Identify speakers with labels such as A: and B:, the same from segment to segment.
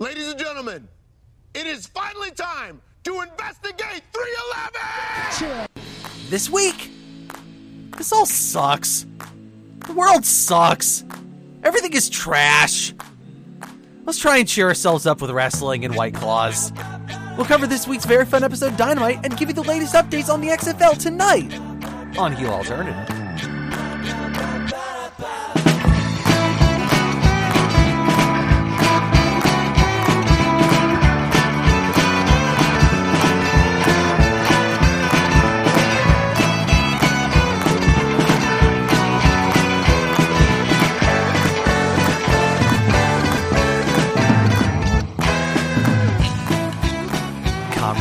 A: Ladies and gentlemen, it is finally time to investigate 311!
B: This week, this all sucks. The world sucks. Everything is trash. Let's try and cheer ourselves up with wrestling and White Claws. We'll cover this week's very fun episode Dynamite and give you the latest updates on the XFL tonight on Heel Alternative.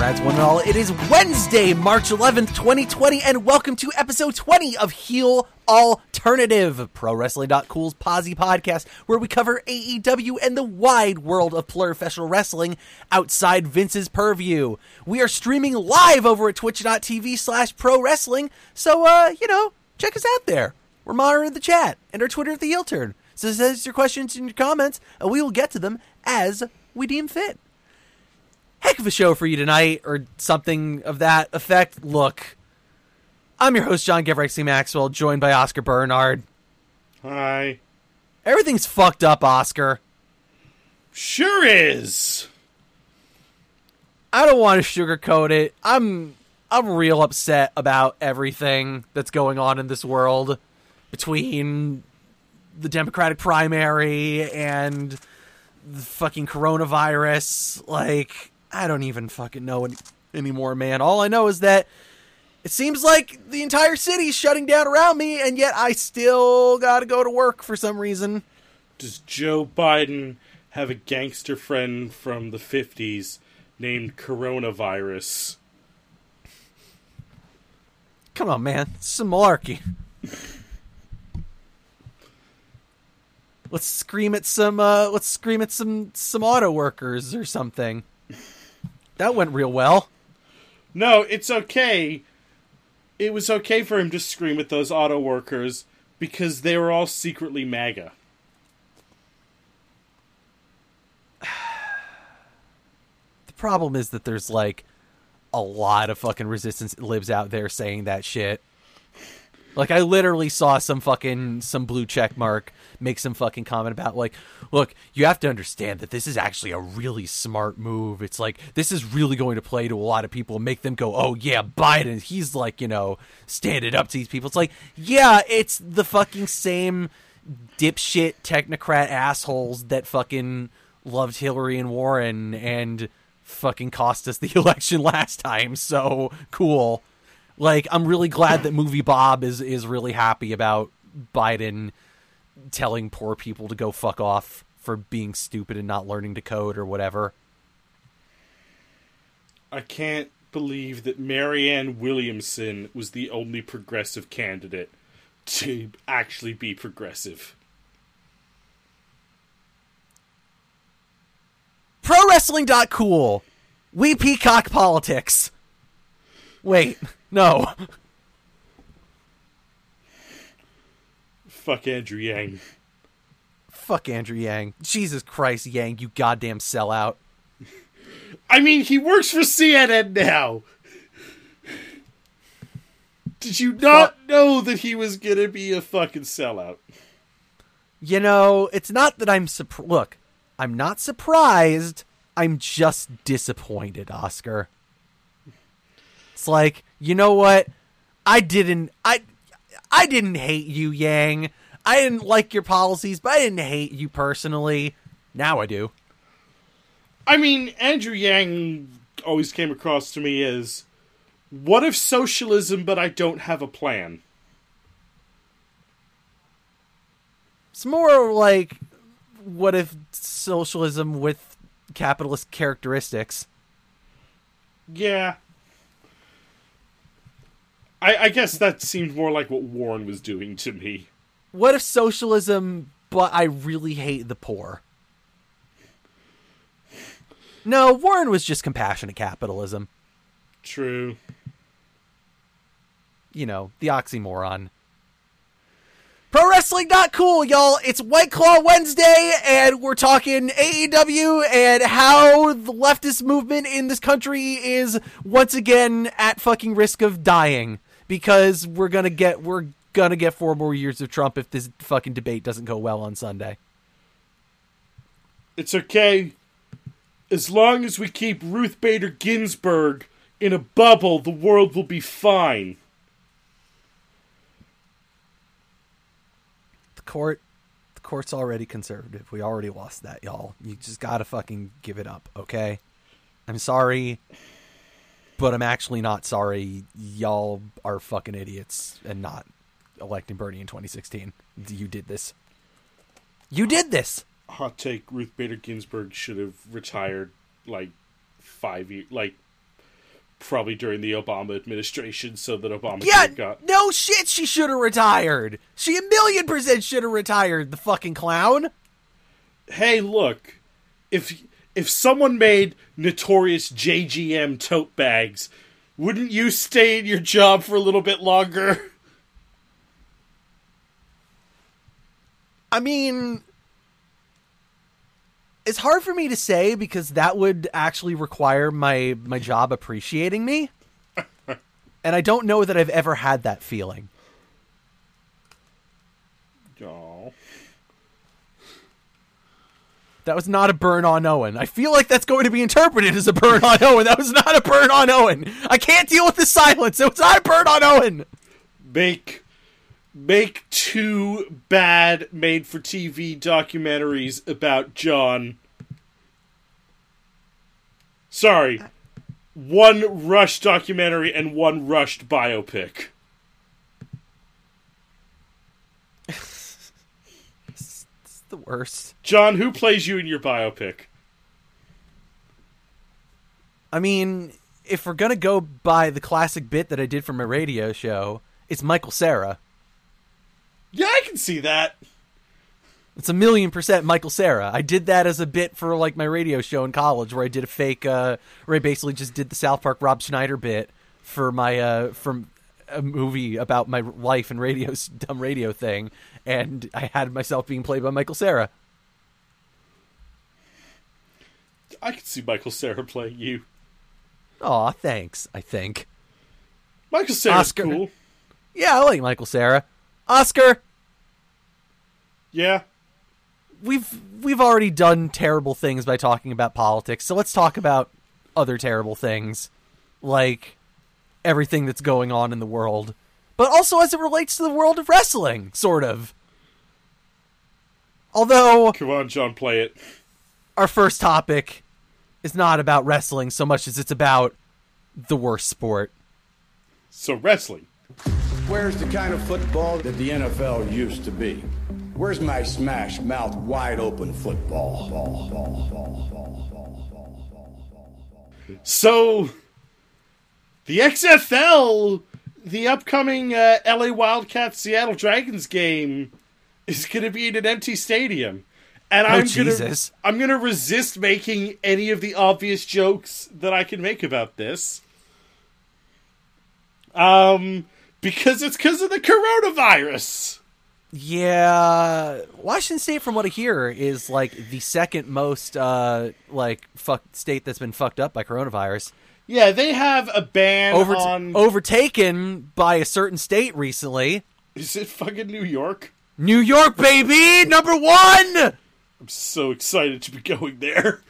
B: Comrades, one and all, it is Wednesday, March 11th, 2020, and welcome to episode 20 of Heel Alternative, ProWrestling.cool's Posy podcast, where we cover AEW and the wide world of professional wrestling outside Vince's purview. We are streaming live over at twitch.tv slash pro wrestling, so, uh, you know, check us out there. We're monitoring the chat and our Twitter at the Heel Turn. So send us your questions and your comments, and we will get to them as we deem fit heck of a show for you tonight, or something of that effect. Look, I'm your host, John Gevrexy Maxwell, joined by Oscar Bernard.
C: Hi.
B: Everything's fucked up, Oscar.
C: Sure is.
B: I don't want to sugarcoat it. I'm I'm real upset about everything that's going on in this world between the Democratic primary and the fucking coronavirus. Like, I don't even fucking know any, anymore, man. All I know is that it seems like the entire city's shutting down around me, and yet I still gotta go to work for some reason.
C: Does Joe Biden have a gangster friend from the 50s named Coronavirus?
B: Come on, man. It's some malarkey. let's scream at some uh let's scream at some some auto workers or something. That went real well.
C: No, it's okay. It was okay for him to scream at those auto workers because they were all secretly MAGA.
B: The problem is that there's like a lot of fucking resistance lives out there saying that shit. Like I literally saw some fucking some blue check mark make some fucking comment about like, look, you have to understand that this is actually a really smart move. It's like this is really going to play to a lot of people make them go, "Oh yeah, Biden, he's like, you know, standing up to these people." It's like, "Yeah, it's the fucking same dipshit technocrat assholes that fucking loved Hillary and Warren and fucking cost us the election last time." So, cool. Like I'm really glad that movie Bob is is really happy about Biden telling poor people to go fuck off for being stupid and not learning to code or whatever.
C: I can't believe that Marianne Williamson was the only progressive candidate to actually be progressive.
B: Pro Wrestling cool. We peacock politics. Wait, no.
C: Fuck Andrew Yang.
B: Fuck Andrew Yang. Jesus Christ, Yang, you goddamn sellout.
C: I mean, he works for CNN now. Did you not know that he was gonna be a fucking sellout?
B: You know, it's not that I'm surp- look, I'm not surprised. I'm just disappointed, Oscar. It's like, you know what? I didn't I I didn't hate you, Yang. I didn't like your policies, but I didn't hate you personally. Now I do.
C: I mean, Andrew Yang always came across to me as what if socialism, but I don't have a plan?
B: It's more like what if socialism with capitalist characteristics?
C: Yeah. I, I guess that seemed more like what Warren was doing to me.
B: What if socialism, but I really hate the poor? No, Warren was just compassionate capitalism.
C: True.
B: You know, the oxymoron. Pro wrestling not cool, y'all. It's White Claw Wednesday, and we're talking AEW and how the leftist movement in this country is once again at fucking risk of dying because we're gonna get we're gonna get four more years of Trump if this fucking debate doesn't go well on Sunday.
C: It's okay. As long as we keep Ruth Bader Ginsburg in a bubble, the world will be fine.
B: The court, the court's already conservative. We already lost that, y'all. You just gotta fucking give it up, okay? I'm sorry, but I'm actually not sorry. Y'all are fucking idiots and not electing Bernie in 2016. You did this. You did this.
C: Hot take: Ruth Bader Ginsburg should have retired like five years, like probably during the Obama administration, so that Obama
B: Yeah,
C: got.
B: no shit. She should have retired. She a million percent should have retired. The fucking clown.
C: Hey, look, if if someone made notorious JGM tote bags, wouldn't you stay in your job for a little bit longer?
B: I mean, it's hard for me to say because that would actually require my my job appreciating me. and I don't know that I've ever had that feeling.
C: Oh.
B: That was not a burn on Owen. I feel like that's going to be interpreted as a burn on Owen. That was not a burn on Owen. I can't deal with the silence. It was not a burn on Owen.
C: Make make two bad made for TV documentaries about John. Sorry. Uh, one Rush documentary and one rushed biopic.
B: It's the worst.
C: John, who plays you in your biopic?
B: I mean, if we're gonna go by the classic bit that I did for my radio show, it's Michael Cera.
C: Yeah, I can see that.
B: It's a million percent Michael Cera. I did that as a bit for like my radio show in college, where I did a fake, uh, where I basically just did the South Park Rob Schneider bit for my uh, from a movie about my life and radio dumb radio thing, and I had myself being played by Michael Cera.
C: I can see Michael Cera playing you.
B: Aw, thanks. I think.
C: Michael Cera's
B: Oscar.
C: cool.
B: Yeah, I like Michael Cera. Oscar,
C: Yeah.
B: we've we've already done terrible things by talking about politics, so let's talk about other terrible things, like everything that's going on in the world, but also as it relates to the world of wrestling, sort of. Although
C: Come on, John, play it.
B: our first topic is not about wrestling so much as it's about the worst sport.
C: So, wrestling.
D: Where's the kind of football that the NFL used to be? Where's my smash mouth wide open football? Ball, ball, ball, ball, ball, ball, ball.
C: So, the XFL, the upcoming uh, LA Wildcats Seattle Dragons game, is going to be in an empty stadium, and I'm gonna I'm gonna resist making any of the obvious jokes that I can make about this. Um, because it's because of the coronavirus.
B: Yeah, Washington State, from what I hear, is like the second most uh like fuck state that's been fucked up by coronavirus.
C: Yeah, they have a ban
B: Over-
C: on.
B: overtaken by a certain state recently.
C: Is it fucking New York?
B: New York, baby, number one.
C: I'm so excited to be going there.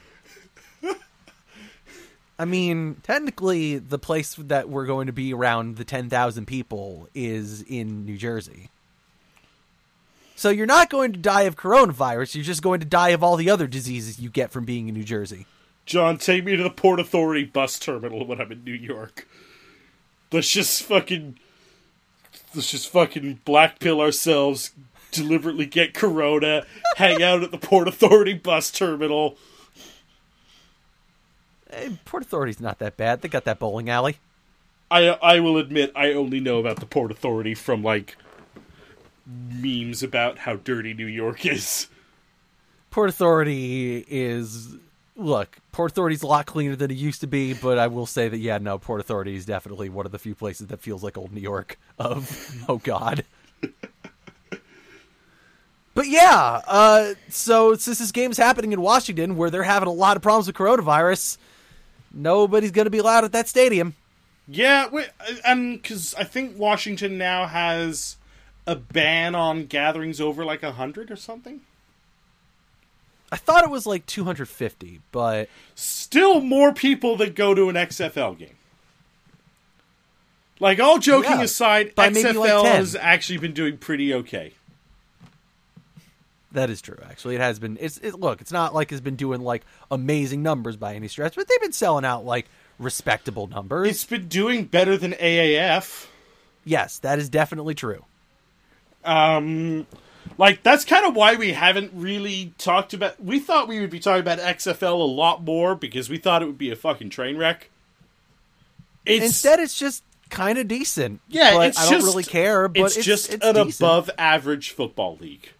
B: I mean, technically, the place that we're going to be around the ten thousand people is in New Jersey. So you're not going to die of coronavirus. You're just going to die of all the other diseases you get from being in New Jersey.
C: John, take me to the Port Authority bus terminal when I'm in New York. Let's just fucking. Let's just fucking black pill ourselves, deliberately get corona, hang out at the Port Authority bus terminal.
B: Eh, Port Authority's not that bad. They got that bowling alley.
C: I I will admit I only know about the Port Authority from like memes about how dirty New York is.
B: Port Authority is look, Port Authority's a lot cleaner than it used to be, but I will say that yeah, no, Port Authority is definitely one of the few places that feels like old New York of oh god. But yeah, uh, so since this game's happening in Washington, where they're having a lot of problems with coronavirus, nobody's going to be allowed at that stadium.
C: Yeah, we- and because I think Washington now has a ban on gatherings over like a hundred or something.
B: I thought it was like 250, but
C: Still more people that go to an XFL game. Like all joking
B: Yeah,
C: aside, XFL
B: like,
C: has actually been doing pretty okay.
B: That is true. Actually, it has been. It's it, look, it's not like it's been doing like amazing numbers by any stretch, but they've been selling out like respectable numbers.
C: It's been doing better than AAF.
B: yes, that is definitely true.
C: Um, like that's kind of why we haven't really talked about. We thought we would be talking about XFL a lot more because we thought it would be a fucking train wreck. It's,
B: Instead, it's just kind of decent.
C: yeah,
B: I don't
C: just,
B: really care. But
C: it's,
B: it's,
C: just
B: it's
C: an
B: decent.
C: above average football league.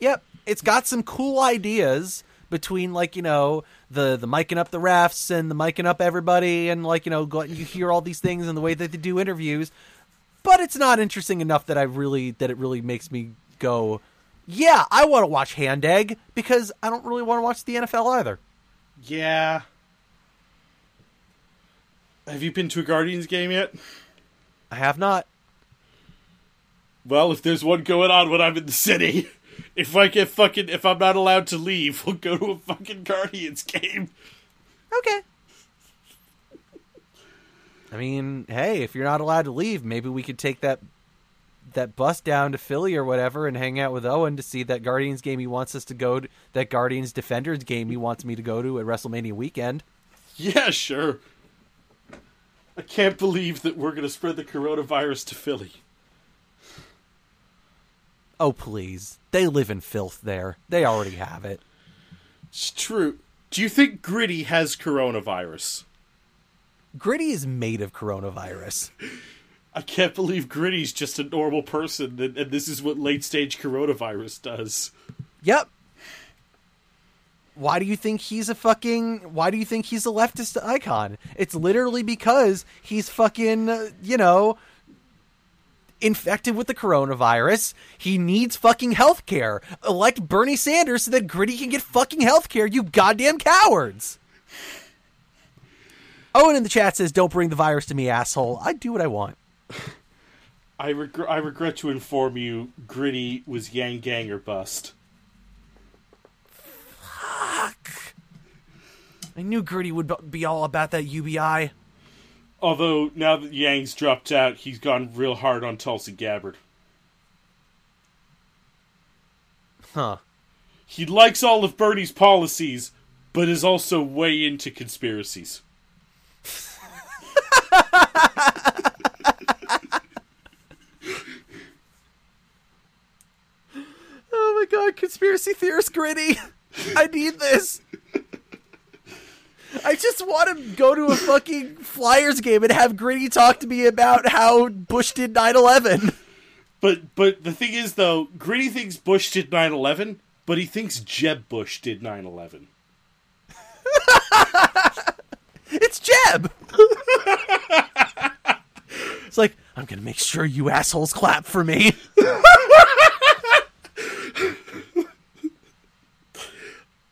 B: Yep, it's got some cool ideas between like you know the the miking up the refs and the miking up everybody and like you know go, you hear all these things and the way that they do interviews, but it's not interesting enough that I really that it really makes me go, yeah, I want to watch Hand Egg because I don't really want to watch the NFL either.
C: Yeah. Have you been to a Guardians game yet?
B: I have not.
C: Well, if there's one going on when I'm in the city, if I get fucking, if I'm not allowed to leave, we'll go to a fucking Guardians game.
B: Okay. I mean, hey, if you're not allowed to leave, maybe we could take that that bus down to Philly or whatever and hang out with Owen to see that Guardians game he wants us to go to, that Guardians Defenders game he wants me to go to at WrestleMania weekend.
C: Yeah, sure. I can't believe that we're gonna spread the coronavirus to Philly.
B: Oh, please. They live in filth there. They already have it.
C: It's true. Do you think Gritty has coronavirus?
B: Gritty is made of coronavirus.
C: I can't believe Gritty's just a normal person, and, and this is what late stage coronavirus does.
B: Yep. Why do you think he's a fucking? Why do you think he's a leftist icon? It's literally because he's fucking, uh, you know, infected with the coronavirus. He needs fucking health care. Elect Bernie Sanders so that Gritty can get fucking health care, you goddamn cowards. Owen in the chat says, Don't bring the virus to me, asshole. I do what I want.
C: I regret. I regret to inform you, Gritty was Yang Gang or bust.
B: I knew Gritty would be all about that UBI.
C: Although now that Yang's dropped out, he's gone real hard on Tulsi Gabbard.
B: Huh.
C: He likes all of Bernie's policies, but is also way into conspiracies.
B: Oh my god, conspiracy theorist Gritty. I need this. I just want to go to a fucking Flyers game and have Gritty talk to me about how Bush did 9 11.
C: But but the thing is though, Gritty thinks Bush did 9/11, but he thinks Jeb Bush did 9/11.
B: It's Jeb. it's like, I'm going to make sure you assholes clap for me.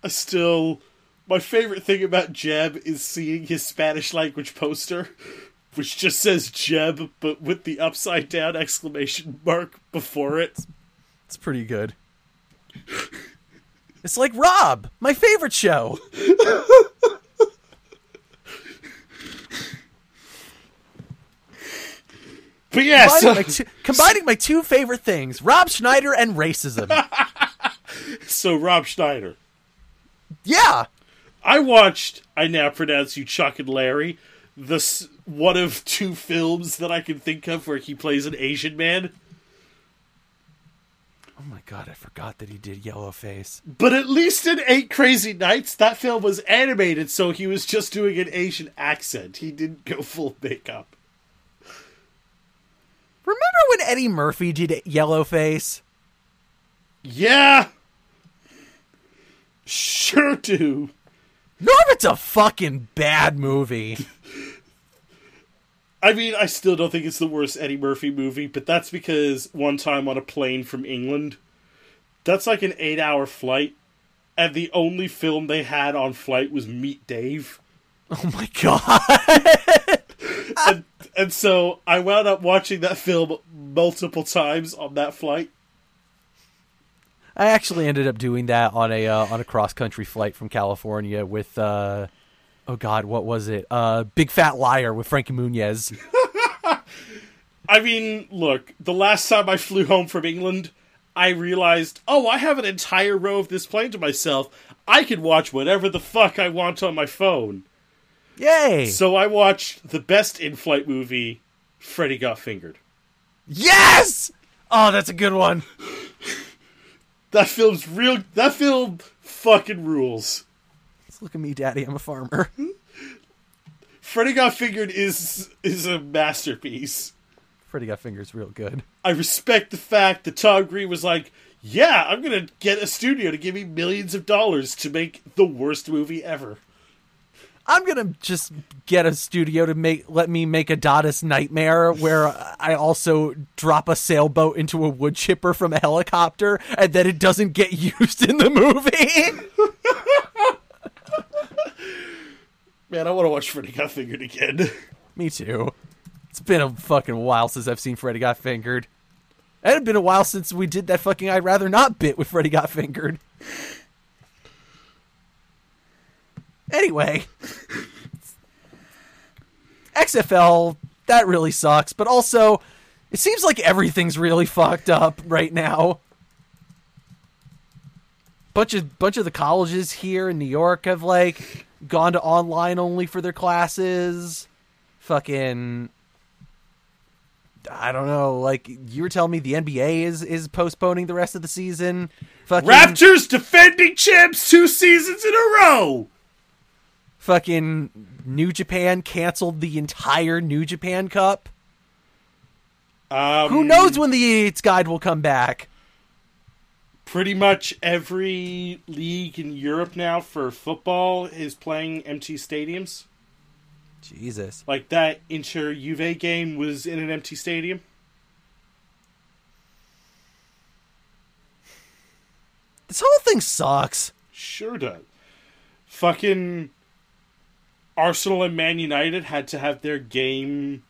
C: I still my favorite thing about Jeb is seeing his Spanish language poster which just says Jeb but with the upside down exclamation mark before it.
B: It's pretty good. It's like Rob, my favorite show.
C: But yeah,
B: Combining,
C: so,
B: my two, combining my two favorite things Rob Schneider and racism.
C: so Rob Schneider.
B: Yeah.
C: I watched I now pronounce you Chuck and Larry, the one of two films that I can think of where he plays an Asian man.
B: Oh my god, I forgot that he did Yellowface.
C: But at least in Eight Crazy Nights, that film was animated, so he was just doing an Asian accent. He didn't go full makeup.
B: Remember when Eddie Murphy did Yellowface?
C: Yeah! Sure do.
B: Norbit's a fucking bad movie.
C: I mean, I still don't think it's the worst Eddie Murphy movie, but that's because one time on a plane from England, That's like an eight hour flight, and the only film they had on flight was Meet Dave.
B: Oh my god.
C: and, and so I wound up watching that film multiple times on that flight.
B: I actually ended up doing that on a uh, on a cross country flight from California with uh oh god, what was it? Uh Big Fat Liar with Frankie Muniz.
C: I mean, look, the last time I flew home from England, I realized, oh, I have an entire row of this plane to myself. I can watch whatever the fuck I want on my phone.
B: Yay!
C: So I watched the best in flight movie, Freddy Got Fingered.
B: yes! Oh, that's a good one.
C: That film's real. That film fucking rules.
B: Look at me, daddy, I'm a farmer.
C: Freddy Got Fingered is is a masterpiece.
B: Freddy got fingers real good.
C: I respect the fact that Tom Green was like, "Yeah, I'm gonna get a studio to give me millions of dollars to make the worst movie ever."
B: I'm gonna just get a studio to make let me make a Dada's nightmare where I also drop a sailboat into a wood chipper from a helicopter and then it doesn't get used in the movie.
C: Man, I want to watch Freddy Got Fingered again.
B: Me too. It's been a fucking while since I've seen Freddy Got Fingered. And it's been a while since we did that fucking I'd rather not bit with Freddy Got Fingered. Anyway, XFL, that really sucks, but also, it seems like everything's really fucked up right now. Bunch of bunch of the colleges here in New York have like gone to online only for their classes. Fucking I don't know, like you were telling me the NBA is is postponing the rest of the season. Fucking
C: Raptors defending champs two seasons in a row.
B: Fucking New Japan canceled the entire New Japan Cup.
C: Um,
B: Who knows when the Yates guide will come back?
C: Pretty much every league in Europe now for football is playing empty stadiums.
B: Jesus.
C: Like that Inter Juve game was in an empty stadium.
B: This whole thing sucks.
C: Sure does. Fucking Arsenal and Man United had to have their game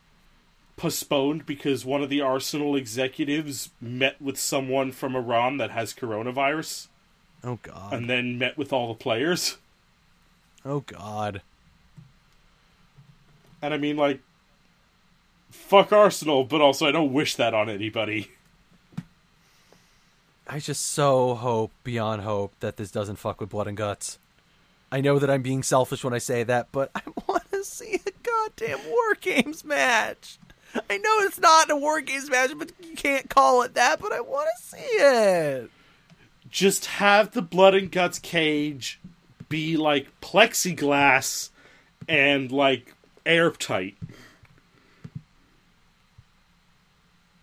C: postponed because one of the Arsenal executives met with someone from Iran that has coronavirus
B: Oh god.
C: and then met with all the players.
B: Oh god.
C: And I mean, like, fuck Arsenal, but also I don't wish that on anybody.
B: I just so hope beyond hope that this doesn't fuck with blood and guts. I know that I'm being selfish when I say that, but I want to see a goddamn War Games match. I know it's not a War Games match, but you can't call it that, but I want to see it.
C: Just have the blood and guts cage be like plexiglass and like airtight.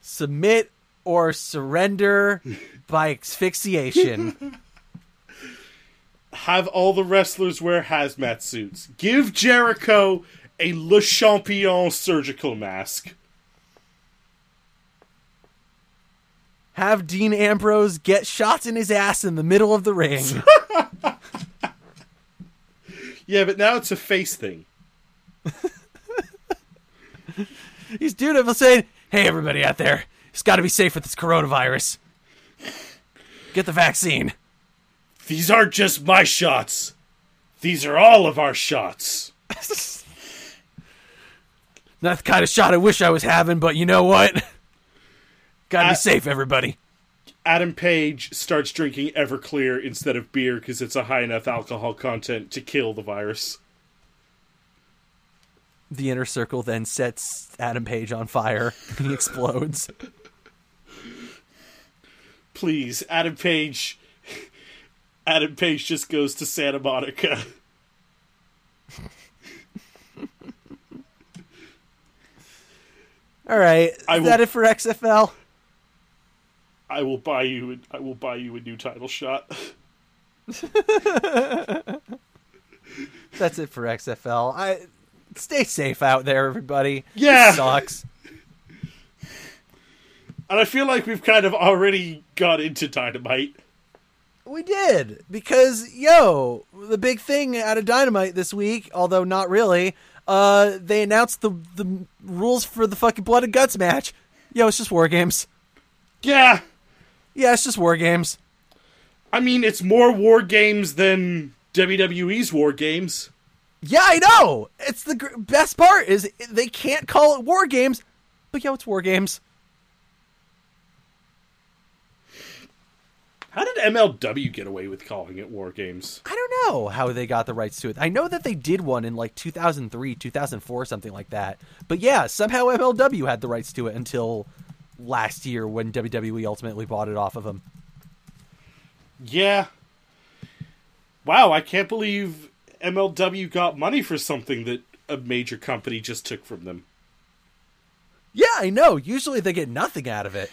B: Submit or surrender by asphyxiation.
C: Have all the wrestlers wear hazmat suits. Give Jericho a Le Champion surgical mask.
B: Have Dean Ambrose get shots in his ass in the middle of the ring.
C: Yeah, but now it's a face thing.
B: He's doing it saying, "Hey, everybody out there, it's got to be safe with this coronavirus. Get the vaccine."
C: These aren't just my shots. These are all of our shots.
B: Not the kind of shot I wish I was having, but you know what? Got to
C: Uh,
B: be safe, everybody.
C: Adam Page starts drinking Everclear instead of beer because it's a high enough alcohol content to kill the virus.
B: The inner circle then sets Adam Page on fire. He explodes.
C: Please, Adam Page. Adam Page just goes to Santa Monica.
B: All right, is
C: will-
B: that it for XFL?
C: I will buy you. I will buy you a new title shot.
B: That's it for XFL. I stay safe out there, everybody.
C: Yeah.
B: This sucks.
C: And I feel like we've kind of already got into Dynamite.
B: We did because yo, the big thing out of Dynamite this week, although not really, uh, they announced the the rules for the fucking blood and guts match. Yo, it's just war games.
C: Yeah.
B: Yeah, it's just war games.
C: I mean, it's more war games than WWE's war games.
B: Yeah, I know. It's the gr- best part is they can't call it war games, but yo, it's war games.
C: How did MLW get away with calling it war games?
B: I don't know how they got the rights to it. I know that they did one in like 2003, 2004, something like that. But yeah, somehow MLW had the rights to it until last year when WWE ultimately bought it off of them.
C: Yeah. Wow, I can't believe MLW got money for something that a major company just took from them.
B: Yeah, I know. Usually they get nothing out of it.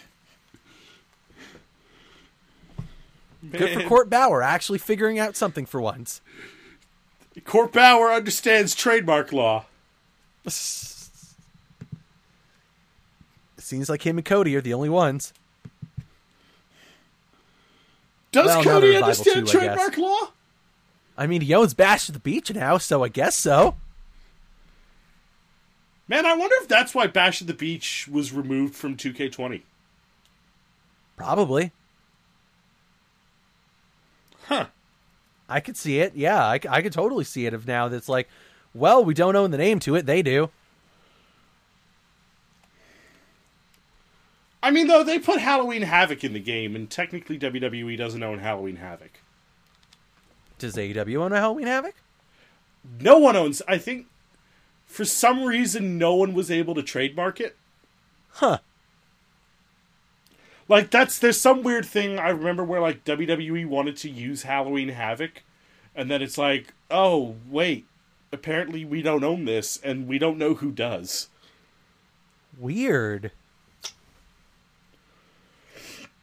B: Good for Court Bauer actually figuring out something for once.
C: Court Bauer understands trademark law.
B: Seems like him and Cody are the only ones.
C: Does
B: Well,
C: Cody understand
B: too, I
C: trademark law?
B: I mean, he owns Bash at the Beach now, so I guess so.
C: Man, I wonder if that's why Bash at the Beach was removed from 2K20.
B: Probably.
C: Huh.
B: I could see it. Yeah, I could totally see it. If now that's like, well, we don't own the name to it. They do.
C: I mean, though, they put Halloween Havoc in the game, and technically WWE doesn't own Halloween Havoc.
B: Does AEW own a Halloween Havoc?
C: No one owns. I think for some reason, no one was able to trademark it.
B: Huh.
C: Like that's there's some weird thing I remember where like WWE wanted to use Halloween Havoc, and then it's like, oh wait, apparently we don't own this, and we don't know who does.
B: Weird.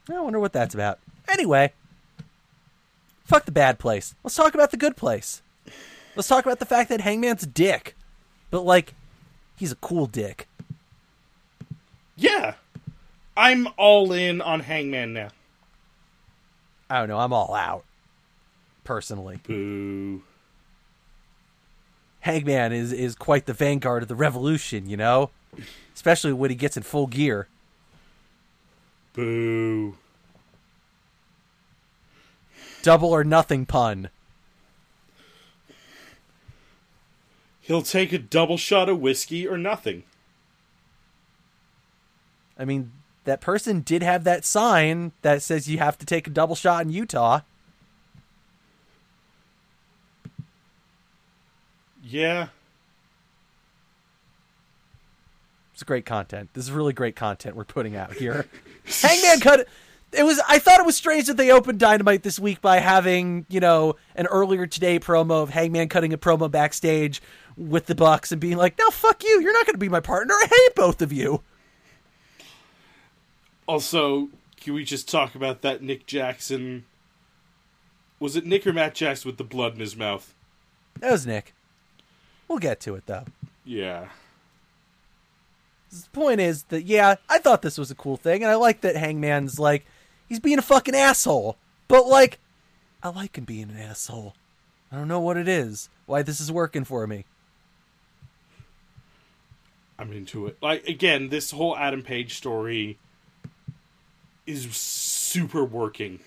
B: I wonder what that's about. Anyway, fuck the bad place. Let's talk about the good place. Let's talk about the fact that Hangman's a dick. But, like, he's a cool dick.
C: Yeah, I'm all in on Hangman now.
B: I don't know. I'm all out. Personally.
C: Boo.
B: Hangman is, is quite the vanguard of the revolution, you know? Especially when he gets in full gear.
C: Boo.
B: Double or nothing pun.
C: He'll take a double shot of whiskey or nothing.
B: I mean, that person did have that sign that says you have to take a double shot in Utah.
C: Yeah.
B: It's great content. This is really great content we're putting out here. Hangman cut. It was. I thought it was strange that they opened Dynamite this week by having you know an earlier today promo of Hangman cutting a promo backstage with the Bucks and being like, "No, fuck you. You're not going to be my partner. I hate both of you."
C: Also, can we just talk about that Nick Jackson? Was it Nick or Matt Jackson with the blood in his mouth?
B: That was Nick. We'll get to it though.
C: Yeah.
B: The point is that yeah, I thought this was a cool thing, and I like that Hangman's like he's being a fucking asshole, but like I like him being an asshole. I don't know what it is, why this is working for me.
C: I'm into it. Like again, this whole Adam Page story is super working.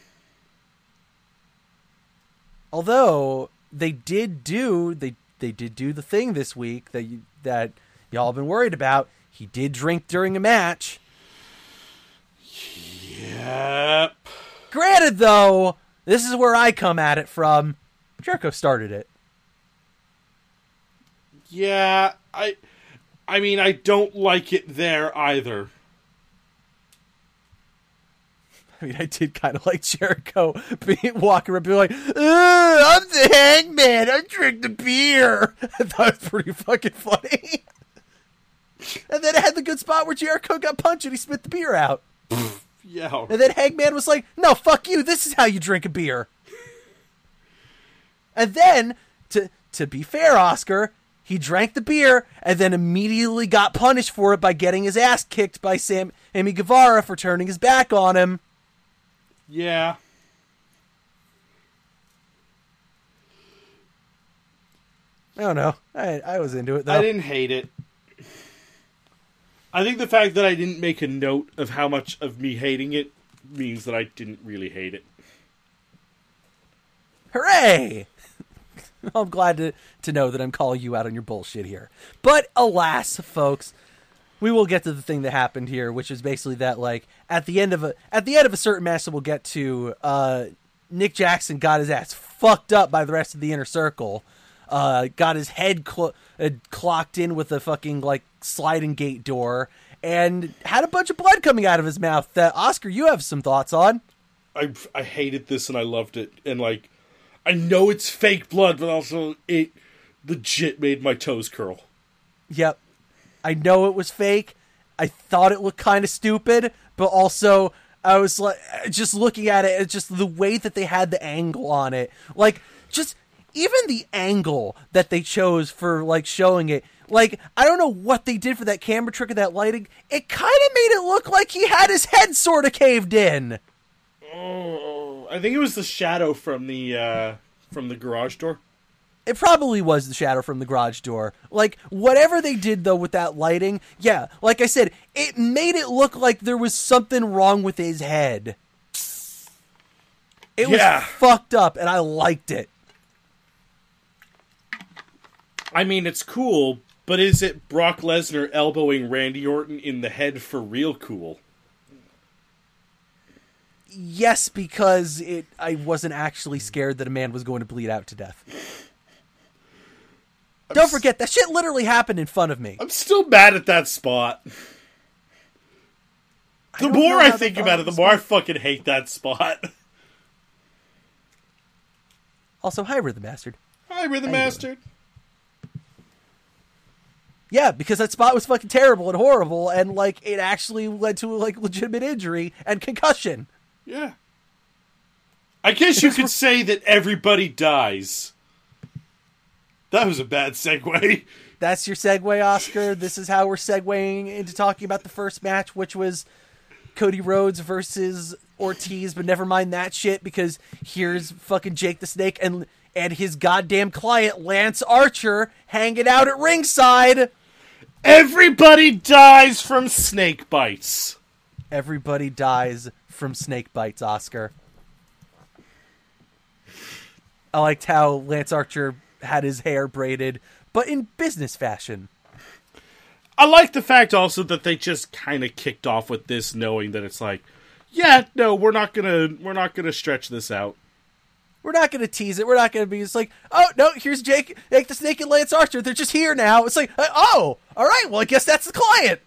B: Although they did do they they did do the thing this week that you, that y'all have been worried about. He did drink during a match.
C: Yep.
B: Granted, though, this is where I come at it from. Jericho started it.
C: Yeah, I I mean I don't like it there either.
B: I mean, I did kind of like Jericho being walking around, being like, "Ugh, "I'm the hangman. I drink the beer." I thought it was pretty fucking funny. and then it had the good spot where Jericho got punched and he spit the beer out.
C: Yeah.
B: And then Hangman was like, "No, fuck you. This is how you drink a beer." And then, to to be fair, Oscar, he drank the beer and then immediately got punished for it by getting his ass kicked by Sam Amy Guevara for turning his back on him.
C: Yeah.
B: I don't know. I I was into it though.
C: I didn't hate it. I think the fact that I didn't make a note of how much of me hating it means that I didn't really hate it.
B: Hooray! I'm glad to, to know that I'm calling you out on your bullshit here. But alas, folks, we will get to the thing that happened here, which is basically that like at the end of a at the end of a certain match that we'll get to, uh, Nick Jackson got his ass fucked up by the rest of the inner circle. Uh, got his head cl- uh, clocked in with a fucking like sliding gate door, and had a bunch of blood coming out of his mouth. That Oscar, you have some thoughts on?
C: I I hated this and I loved it and like I know it's fake blood, but also it legit made my toes curl.
B: Yep. I know it was fake. I thought it looked kind of stupid, but also I was like just looking at it, just the way that they had the angle on it. Like just even the angle that they chose for like showing it. Like I don't know what they did for that camera trick of that lighting. It kind of made it look like he had his head sort of caved in.
C: Oh, I think it was the shadow from the uh from the garage door.
B: It probably was the shadow from the garage door. Like, whatever they did, though, with that lighting, yeah, like I said, it made it look like there was something wrong with his head. It
C: Yeah.
B: was fucked up, and I liked it.
C: I mean, it's cool, but is it Brock Lesnar elbowing Randy Orton in the head for real cool?
B: Yes, because it I wasn't actually scared that a man was going to bleed out to death. Don't forget, that shit literally happened in front of me.
C: I'm still mad at that spot. The
B: don't
C: more I think about
B: it
C: the more I fucking hate that spot.
B: Also, hi, Rhythm Bastard.
C: Hi, Rhythm Master.
B: Yeah, because that spot was fucking terrible and horrible, and like it actually led to like legitimate injury and concussion.
C: Yeah. I guess you could say that everybody dies. That was a bad segue.
B: That's your segue, Oscar. This is how we're segueing into talking about the first match, which was Cody Rhodes versus Ortiz. But never mind that shit because here's fucking Jake the Snake and and his goddamn client Lance Archer hanging out at ringside.
C: Everybody dies from snake bites.
B: Everybody dies from snake bites, Oscar. I liked how Lance Archer had his hair braided, but in business fashion.
C: I like the fact also that they just kind of kicked off with this, knowing that it's like, yeah, no, we're not gonna, we're not gonna stretch this out.
B: We're not going to tease it. We're not going to be just like, oh no, here's Jake, Jake the Snake and Lance Archer. They're just here now. It's like, uh, oh, all right. Well, I guess that's the client.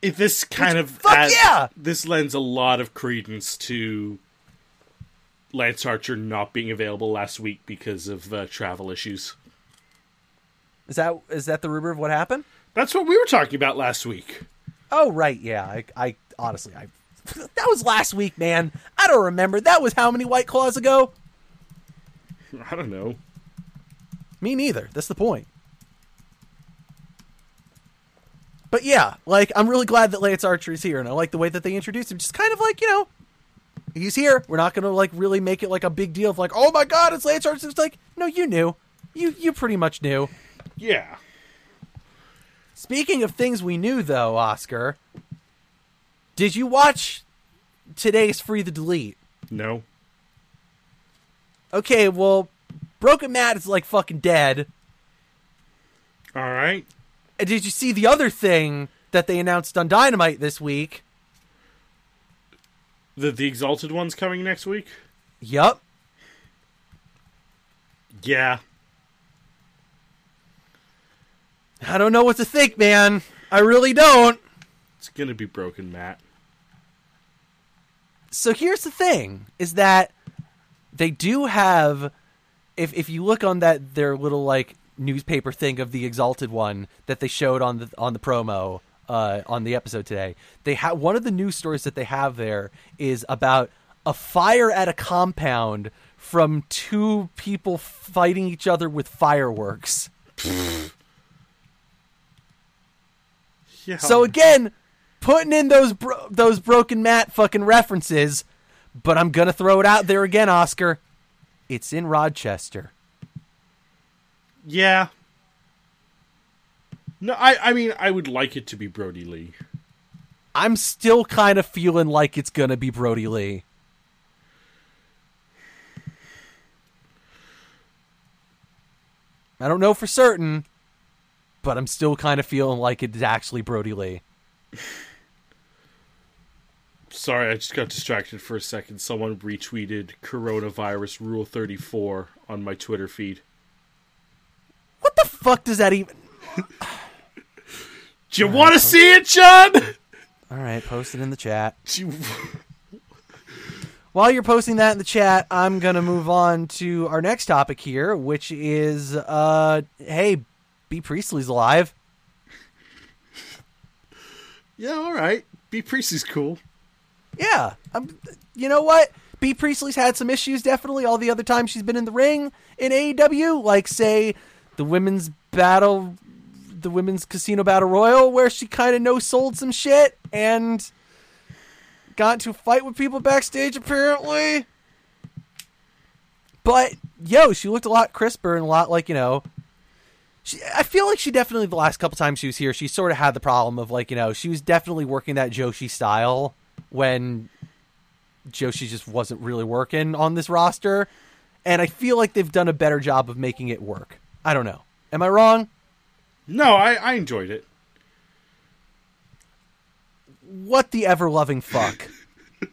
C: If this kind of
B: fuck
C: adds-
B: yeah!
C: this lends a lot of credence to Lance Archer not being available last week because of uh, travel issues.
B: Is that is that the rumor of what happened?
C: That's what we were talking about last week.
B: Oh right, yeah. I, I honestly, I that was last week, man. I don't remember. That was how many White Claws ago?
C: I don't know.
B: Me neither. That's the point. But yeah, like I'm really glad that Lance Archer is here, and I like the way that they introduced him. Just kind of like you know, he's here. We're not gonna like really make it like a big deal of like, oh my god, it's Lance. It's like, no, you knew, you you pretty much knew.
C: Yeah.
B: Speaking of things we knew, though, Oscar, did you watch today's Free the Delete?
C: No.
B: Okay, well, Broken Matt is like fucking dead.
C: All right.
B: And did you see the other thing that they announced on Dynamite this week?
C: The the Exalted one's coming next week.
B: Yup.
C: Yeah.
B: I don't know what to think, man. I really don't.
C: It's gonna be broken, Matt.
B: So here's the thing is that they do have if if you look on that their little like newspaper thing of the exalted one that they showed on the on the promo uh, on the episode today, they have one of the news stories that they have there is about a fire at a compound from two people fighting each other with fireworks.
C: Yeah.
B: So again, putting in those bro- those broken Matt fucking references, but I'm gonna throw it out there again, Oscar. It's in Rochester.
C: Yeah. No, I I mean I would like it to be Brodie Lee.
B: I'm still kind of feeling like it's gonna be Brodie Lee. I don't know for certain, but I'm still kind of feeling like it's actually Brodie Lee.
C: Sorry, I just got distracted for a second. Someone retweeted coronavirus rule 34 on my Twitter feed.
B: What the fuck does that even?
C: Do you want to see it, John?
B: All right, post it in the chat. While you're posting that in the chat, I'm gonna move on to our next topic here, which is, uh, hey, Bea Priestley's alive.
C: yeah, all right. Bea Priestley's cool.
B: Yeah, um, you know what? Bea Priestley's had some issues. Definitely, all the other times she's been in the ring in AEW, like say the women's battle, the women's casino battle royal, where she kind of no sold some shit and got into a fight with people backstage. Apparently, but yo, she looked a lot crisper and a lot like you know. She, I feel like she definitely the last couple times she was here, she sort of had the problem of like you know she was definitely working that Joshi style when Joshi just wasn't really working on this roster, and I feel like they've done a better job of making it work. I don't know. Am I wrong?
C: No, I, I enjoyed it.
B: What the ever loving fuck?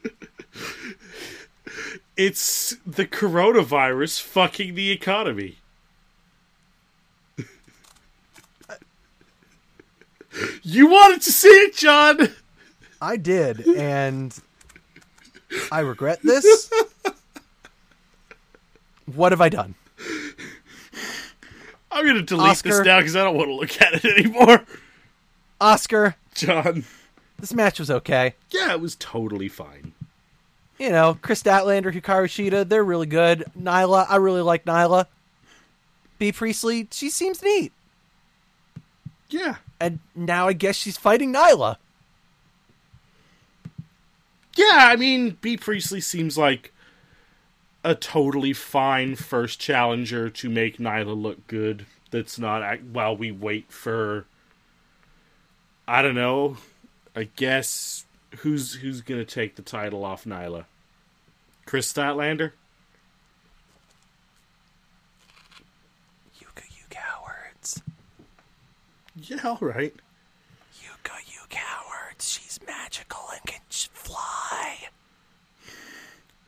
C: It's the coronavirus fucking the economy. you wanted to see it, John!
B: I did, and I regret this. What have I done?
C: I'm gonna delete this now because I don't want to look at it anymore.
B: Oscar,
C: John.
B: this match was okay.
C: Yeah, it was totally fine.
B: You know, Kris Statlander, Hikaru Shida, they're really good. Nyla, I really like Nyla. Bea Priestley, she seems neat.
C: Yeah.
B: And now I guess she's fighting Nyla.
C: Yeah, I mean, Bea Priestley seems like a totally fine first challenger to make Nyla look good. That's not act- while we wait for. I don't know. I guess who's who's gonna take the title off Nyla? Kris Statlander.
B: Yuka, you cowards.
C: Yeah, all right.
B: Yuka, you cowards. She's magical and can fly.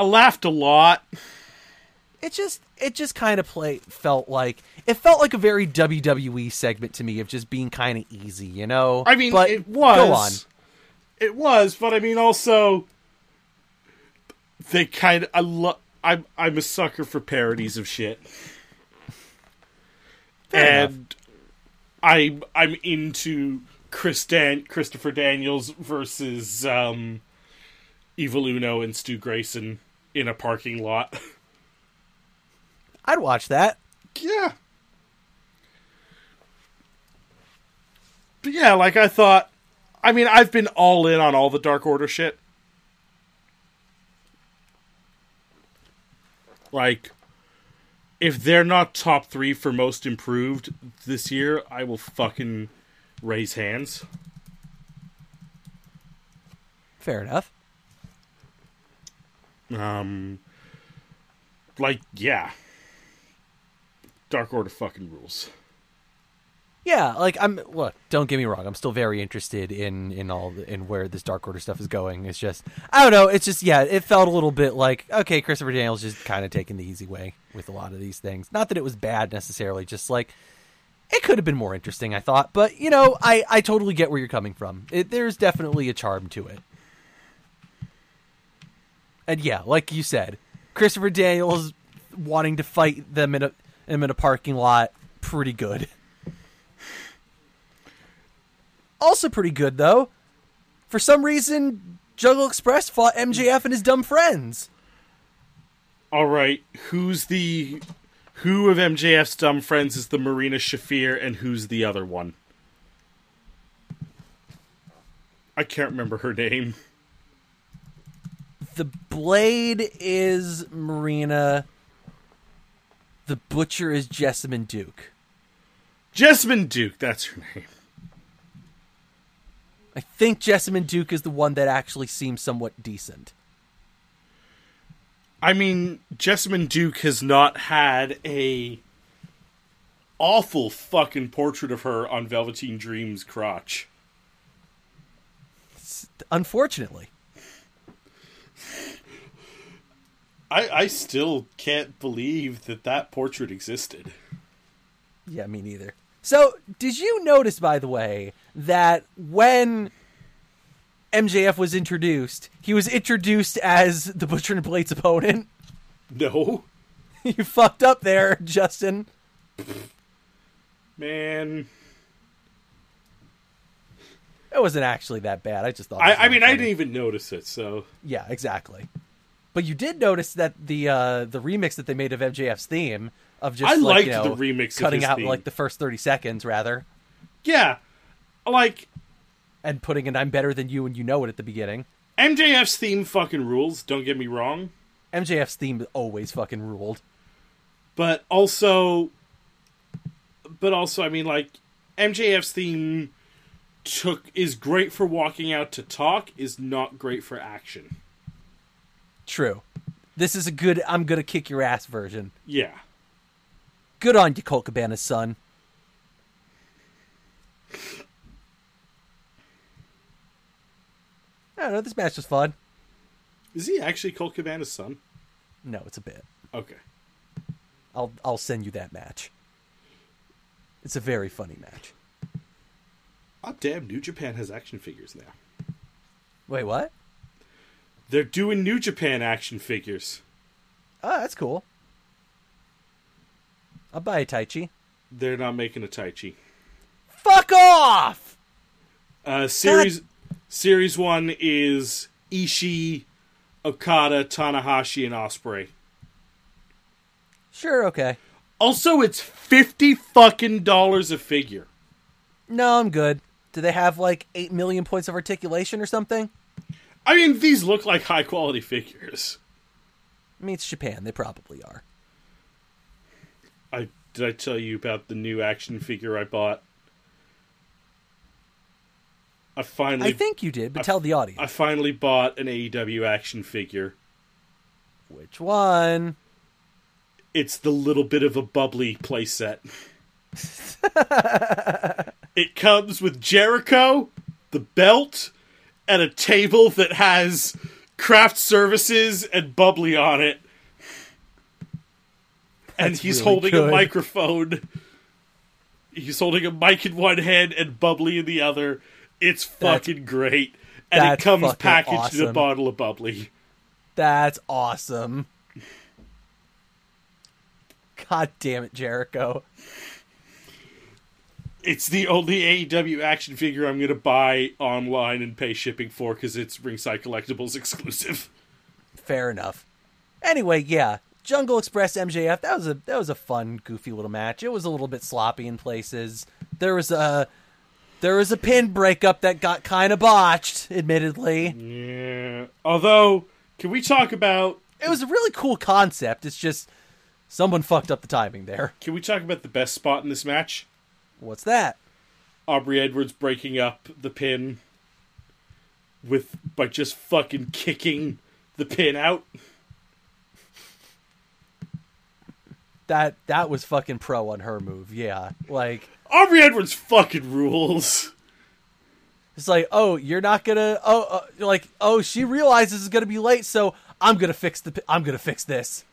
B: I
C: laughed a lot.
B: It just it just kind of play felt like it felt like a very WWE segment to me of just being kind of easy, you know.
C: I mean,
B: but
C: it was.
B: Go on.
C: It was, but I mean, also, they kind of. I love. I'm I'm a sucker for parodies of shit, and I'm I'm into Chris Dan Christopher Daniels versus um, Evil Uno and Stu Grayson in a parking lot.
B: I'd watch that.
C: Yeah. But yeah, like I thought. I mean, I've been all in on all the Dark Order shit. Like, if they're not top three for most improved this year, I will fucking raise hands.
B: Fair enough.
C: Um, like, yeah. Dark Order fucking rules.
B: Yeah, like I'm. Look, don't get me wrong. I'm still very interested in in all in where this Dark Order stuff is going. It's just I don't know. It's just yeah. It felt a little bit like okay, Christopher Daniels just kind of taking the easy way with a lot of these things. Not that it was bad necessarily. Just like it could have been more interesting. I thought, but you know, I I totally get where you're coming from. It, there's definitely a charm to it. And yeah, like you said, Christopher Daniels wanting to fight them in a him in a parking lot pretty good. Also pretty good though. For some reason, Jungle Express fought MJF and his dumb friends.
C: All right, who's the who of MJF's dumb friends is the Marina Shafir, and who's the other one? I can't remember her name.
B: The Blade is Marina. The Butcher is Jessamyn Duke.
C: Jessamyn Duke, that's her name.
B: I think Jessamyn Duke is the one that actually seems somewhat decent.
C: I mean, Jessamyn Duke has not had a awful fucking portrait of her on Velveteen Dream's crotch.
B: Unfortunately.
C: I I still can't believe that that portrait existed.
B: Yeah, me neither. So, did you notice, by the way, that when MJF was introduced, he was introduced as the Butcher and Blade's opponent?
C: No,
B: you fucked up there, Justin.
C: man.
B: It wasn't actually that bad. I just thought.
C: I I mean, I didn't even notice it. So
B: Yeah, exactly. But you did notice that the uh, the remix that they made of MJF's theme of just
C: I
B: like,
C: liked
B: you know,
C: the remix
B: cutting out
C: theme.
B: like the first thirty seconds rather,
C: yeah, like
B: and putting an "I'm better than you" and you know it at the beginning.
C: MJF's theme fucking rules. Don't get me wrong,
B: MJF's theme always fucking ruled.
C: but also, but also, I mean, like MJF's theme took is great for walking out to talk. Is not great for action.
B: True. This is a good "I'm gonna kick your ass" version.
C: Yeah.
B: Good on you, Colt Cabana's son. I don't know. This match was fun.
C: Is he actually Colt Cabana's son?
B: No, it's a bit.
C: Okay.
B: I'll I'll send you that match. It's a very funny match.
C: Oh damn! New Japan has action figures now.
B: Wait, what?
C: They're doing New Japan action figures.
B: Oh, that's cool. I'll buy a Taichi.
C: They're not making a Taichi.
B: Fuck off!
C: Uh, series series one is Ishii, Okada, Tanahashi, and Ospreay.
B: Sure, okay.
C: Also, it's fifty fucking dollars a figure.
B: No, I'm good. Do they have like 8 million points of articulation or something?
C: I mean, these look like high quality figures.
B: I mean, it's Japan. They probably are.
C: I did I tell you about the new action figure I bought? I finally
B: I think you did, but
C: I-
B: tell the audience.
C: I finally bought an AEW action figure.
B: Which one?
C: It's the little bit of a bubbly playset. it comes with Jericho, the belt, and a table that has craft services and bubbly on it. And
B: That's
C: he's
B: really
C: holding a microphone. He's holding a mic in one hand and bubbly in the other. It's
B: That's-
C: fucking great. And it comes packaged in a bottle of bubbly.
B: That's awesome. God damn it, Jericho.
C: It's the only AEW action figure I'm going to buy online and pay shipping for because it's Ringside Collectibles exclusive.
B: Fair enough. Anyway, yeah, Jungle Express MJF. That was a that was a fun, goofy little match. It was a little bit sloppy in places. There was a there was a pin breakup that got kind of botched, admittedly.
C: Yeah. Although, can we talk about
B: It was a really cool concept. It's just someone fucked up the timing there.
C: can we talk about the best spot in this match?
B: What's that?
C: Aubrey Edwards breaking up the pin with by just fucking kicking the pin out.
B: That that was fucking pro on her move. Yeah, like
C: Aubrey Edwards fucking rules.
B: It's like, oh, you're not gonna. Oh, uh, like, oh, she realizes it's gonna be late, so I'm gonna fix the. I'm gonna fix this.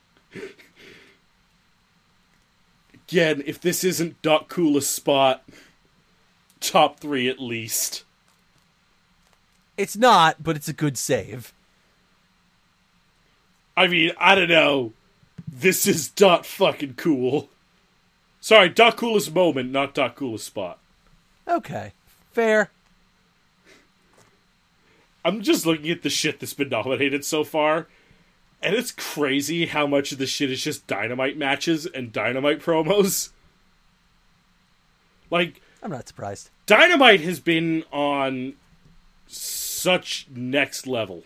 C: Again, if this isn't Doc coolest spot, top three at least.
B: It's not, but it's a good save.
C: I mean, I don't know. This is dot fucking cool. Sorry, dot coolest moment, not dot coolest spot.
B: Okay, fair.
C: I'm just looking at the shit that's been nominated so far, and it's crazy how much of the shit is just dynamite matches and dynamite promos. Like,
B: I'm not surprised.
C: Dynamite has been on such next level.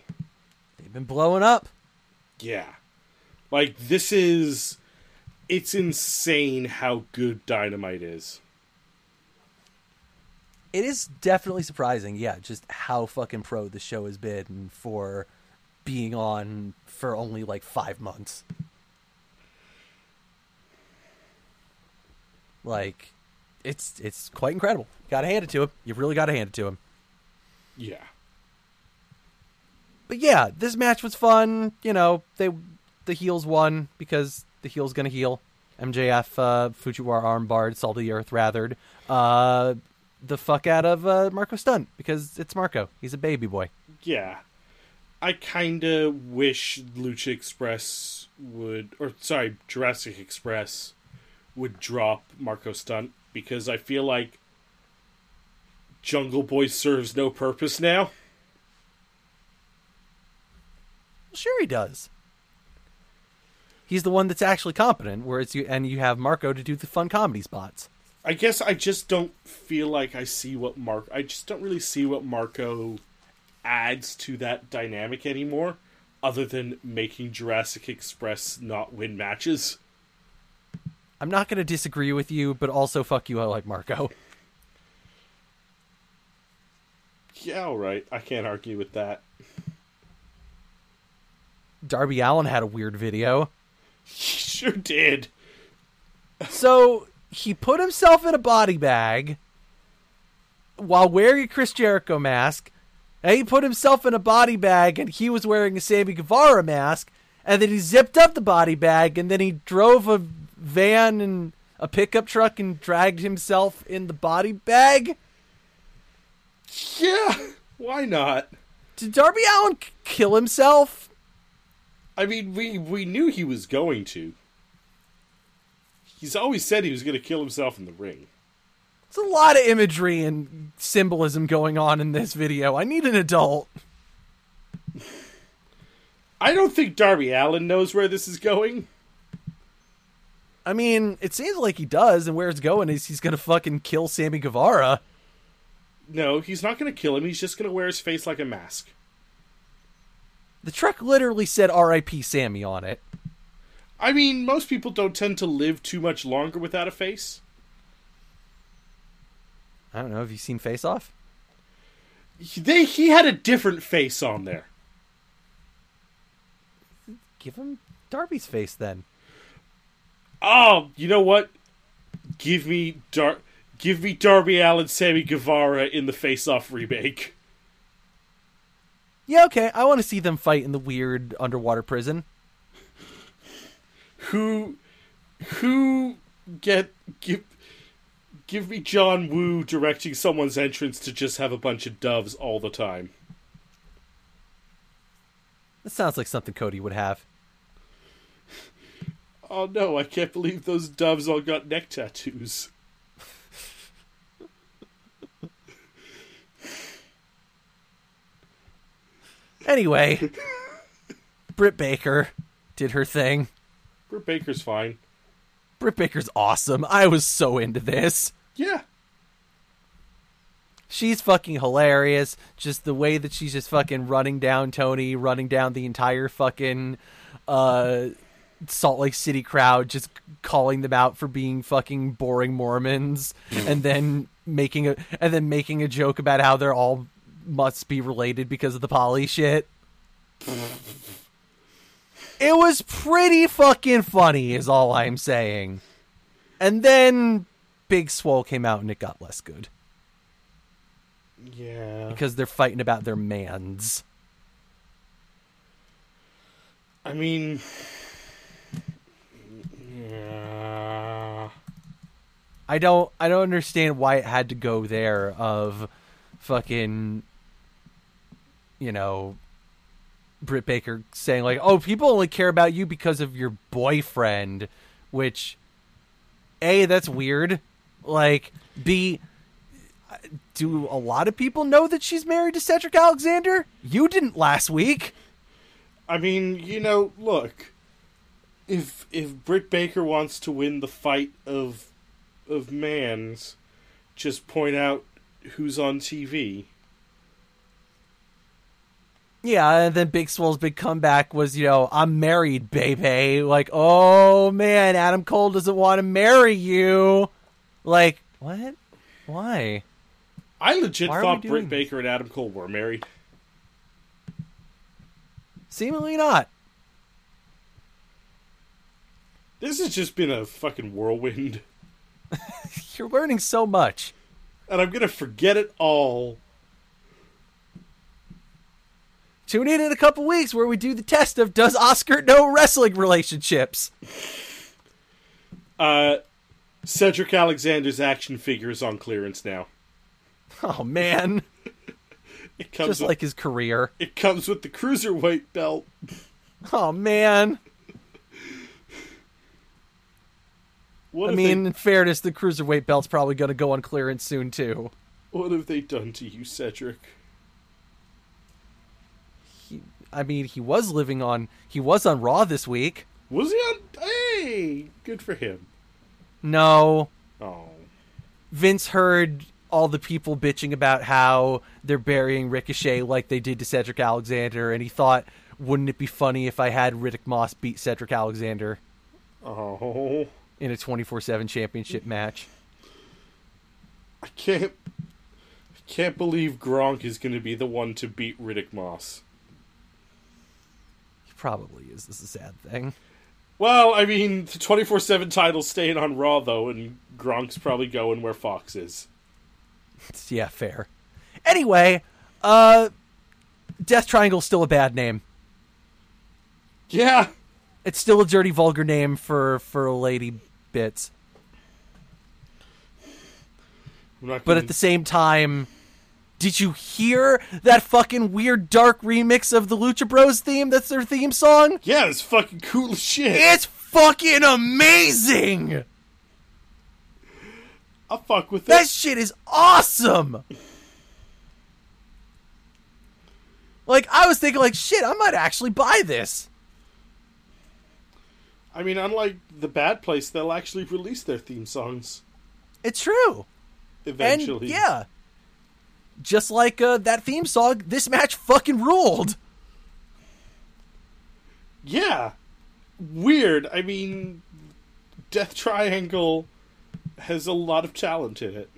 B: They've been blowing up.
C: Yeah. Like, this is. It's insane how good Dynamite is.
B: It is definitely surprising, yeah, just how fucking pro the show has been for being on for only like five months. Like, it's it's quite incredible. Got to hand it to him. You've really got to hand it to him.
C: Yeah.
B: But yeah, this match was fun. You know, they the heels won because the heel's gonna heal. MJF uh, Fujiwara armbarred, Salt of the Earth rathered. Uh, the fuck out of uh, Marko Stunt because it's Marko. He's a baby boy.
C: Yeah. I kind of wish Lucha Express would, or sorry, Jurassic Express would drop Marko Stunt because I feel like Jungle Boy serves no purpose now.
B: Sure, he does. He's the one that's actually competent, whereas you and you have Marko to do the fun comedy spots.
C: I guess I just don't feel like I see what Mark. I just don't really see what Marko adds to that dynamic anymore, other than making Jurassic Express not win matches.
B: I'm not going to disagree with you, but also fuck you, I like Marko.
C: Yeah, all right. I can't argue with that.
B: Darby Allin had a weird video.
C: He sure did.
B: So he put himself in a body bag while wearing a Chris Jericho mask. And he put himself in a body bag and he was wearing a Sammy Guevara mask. And then he zipped up the body bag and then he drove a van and a pickup truck and dragged himself in the body bag.
C: Yeah, why not?
B: Did Darby Allin kill himself?
C: I mean, we we knew he was going to. He's always said he was going to kill himself in the ring.
B: There's a lot of imagery and symbolism going on in this video. I need an adult.
C: I don't think Darby Allin knows where this is going.
B: I mean, it seems like he does, and where it's going is he's gonna fucking kill Sammy Guevara.
C: No, he's not going to kill him. He's just going to wear his face like a mask.
B: The truck literally said R.I.P. Sammy on it.
C: I mean, most people don't tend to live too much longer without a face.
B: I don't know. Have you seen Face Off?
C: They he had a different face on there.
B: Give him Darby's face then.
C: Oh, you know what? Give me Dar- give me Darby Allin, Sammy Guevara in the Face Off remake.
B: Yeah, okay. I want to see them fight in the weird underwater prison.
C: Who who get give give me John Woo directing someone's entrance to just have a bunch of doves all the time.
B: That sounds like something Cody would have.
C: Oh no, I can't believe those doves all got neck tattoos.
B: Anyway, Britt Baker did her thing.
C: Britt Baker's fine.
B: Britt Baker's awesome. I was so into this.
C: Yeah.
B: She's fucking hilarious. Just the way that she's just fucking running down Tony, running down the entire fucking uh, Salt Lake City crowd, just calling them out for being fucking boring Mormons, and then making a and then making a joke about how they're all must be related because of the poly shit. it was pretty fucking funny, is all I'm saying. And then Big Swole came out and it got less good
C: Yeah.
B: because they're fighting about their mans.
C: I mean Yeah.
B: I don't I don't understand why it had to go there of fucking you know Britt Baker saying like, "Oh, people only care about you because of your boyfriend," which A, that's weird. Like, B, do a lot of people know that she's married to Cedric Alexander? You didn't last week.
C: I mean, you know, look, if if Britt Baker wants to win the fight of of mans, just point out who's on TV.
B: Yeah, and then Big Swole's big comeback was, you know, I'm married, baby. Like, oh man, Adam Cole doesn't want to marry you. Like, what? Why?
C: I legit
B: Why
C: thought Britt Baker and Adam Cole were married.
B: Seemingly not.
C: This has just been a fucking whirlwind,
B: You're learning so much.
C: and I'm gonna forget it all.
B: Tune in in a couple weeks where we do the test of does Oscar know wrestling relationships?
C: Uh, Cedric Alexander's action figure is on clearance now.
B: Oh man,
C: It comes
B: just
C: with,
B: like his career.
C: it comes with the cruiserweight belt.
B: Oh man. I mean,
C: they,
B: in fairness, the cruiserweight belt's probably going to go on clearance soon too.
C: what have they done to you, Cedric?
B: He, I mean, he was living on he was on Raw this week.
C: Was he on? Hey, good for him.
B: No,
C: Oh,
B: Vince heard all the people bitching about how they're burying Ricochet like they did to Cedric Alexander, and he thought, wouldn't it be funny if I had Riddick Moss beat Cedric Alexander
C: oh,
B: in a 24 7 championship match?
C: I can't. I can't believe Gronk is going to be the one to beat Riddick Moss.
B: He probably is. This is a sad thing.
C: Well, I mean, the twenty four seven title's staying on Raw though, and Gronk's probably going where Fox is.
B: Yeah, fair. Anyway, uh, Death Triangle's still a bad name.
C: Yeah,
B: It's still a dirty, vulgar name for for lady bits. But at the same time, did you hear that fucking weird dark remix of the Lucha Bros theme? That's their theme song.
C: yeah, it's fucking cool as shit.
B: It's fucking amazing.
C: I'll fuck with
B: That
C: it.
B: shit is awesome. Like I was thinking, like shit, I might actually buy this.
C: I mean, unlike the Bad Place, they'll actually release their theme songs
B: It's true.
C: eventually.
B: And yeah, just like uh, that theme song, this match fucking ruled.
C: Yeah. Weird. I mean, Death Triangle has a lot of talent in it.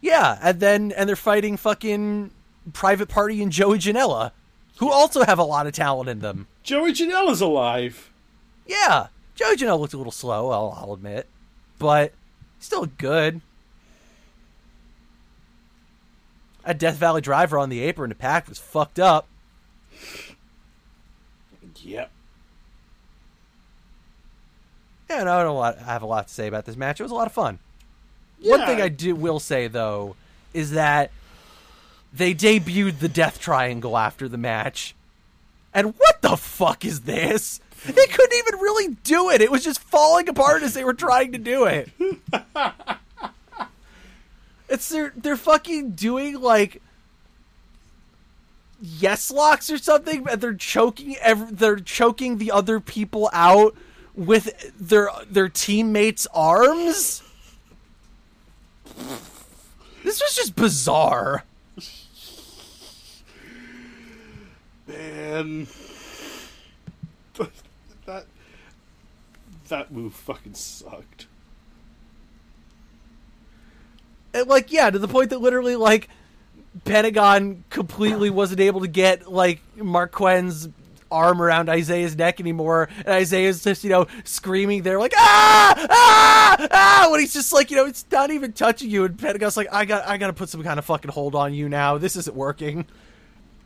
B: Yeah, and then and they're fighting fucking Private Party and Joey Janela, who also have a lot of talent in them.
C: Joey Janela's alive.
B: Yeah, Joey Janela looked a little slow, I'll, I'll admit, but still good. A Death Valley Driver on the apron to PAC was fucked up.
C: Yep.
B: Yeah, no, I don't lot, I have a lot to say about this match. It was a lot of fun. One thing I do will say though is that they debuted the Death Triangle after the match, and what the fuck is this? They couldn't even really do it. It was just falling apart as they were trying to do it. it's they're they're fucking doing like yes locks or something, and they're choking. every, they're choking the other people out with their their teammates' arms. This was just bizarre.
C: Man. that that move fucking sucked.
B: And, like, yeah, to the point that literally, like, Pentagon completely wasn't able to get like Marq Quen's arm around Isaiah's neck anymore, and Isaiah's just you know screaming there like ah ah ah when he's just like you know it's not even touching you, and Pentagon's like I got I got to put some kind of fucking hold on you now. This isn't working.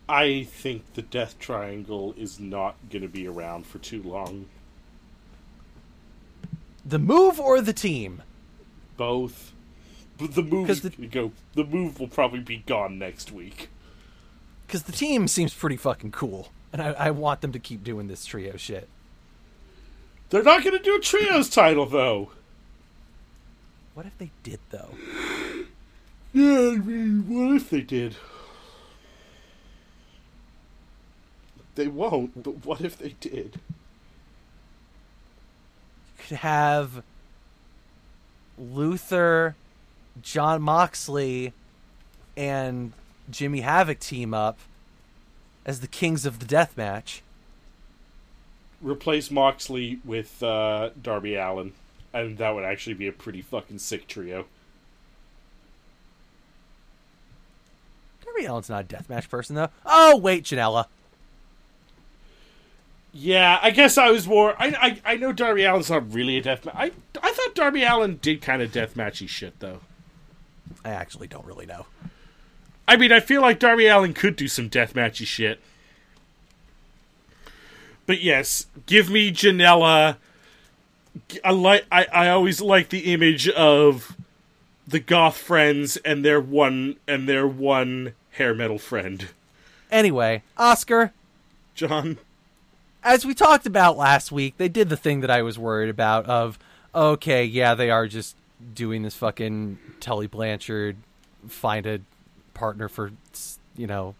C: I think the Death Triangle is not going to be around for too long.
B: The move or the team?
C: Both. But the move gonna go. The move will probably be gone next week.
B: Because the team seems pretty fucking cool, and I, I want them to keep doing this trio shit.
C: They're not going to do a trios title though.
B: What if they did though?
C: Yeah, I mean, what if they did? They won't, but what if they did?
B: You could have Luther, Jon Moxley, and Jimmy Havoc team up as the kings of the death match.
C: Replace Moxley with uh, Darby Allin, and that would actually be a pretty fucking sick trio.
B: Darby Allin's not a deathmatch person though. Oh wait, Janela.
C: Yeah, I guess I was more. I I, I know Darby Allin's not really a death. I I thought Darby Allin did kind of deathmatchy shit though.
B: I actually don't really know.
C: I mean, I feel like Darby Allin could do some deathmatchy shit. But yes, give me Janela. I like. I, I always like the image of the goth friends and their one and their one hair metal friend,
B: Anyway, Oscar,
C: John.
B: as we talked about last week, they did the thing that I was worried about of okay, yeah, they are just doing this fucking Tully Blanchard find a partner for you know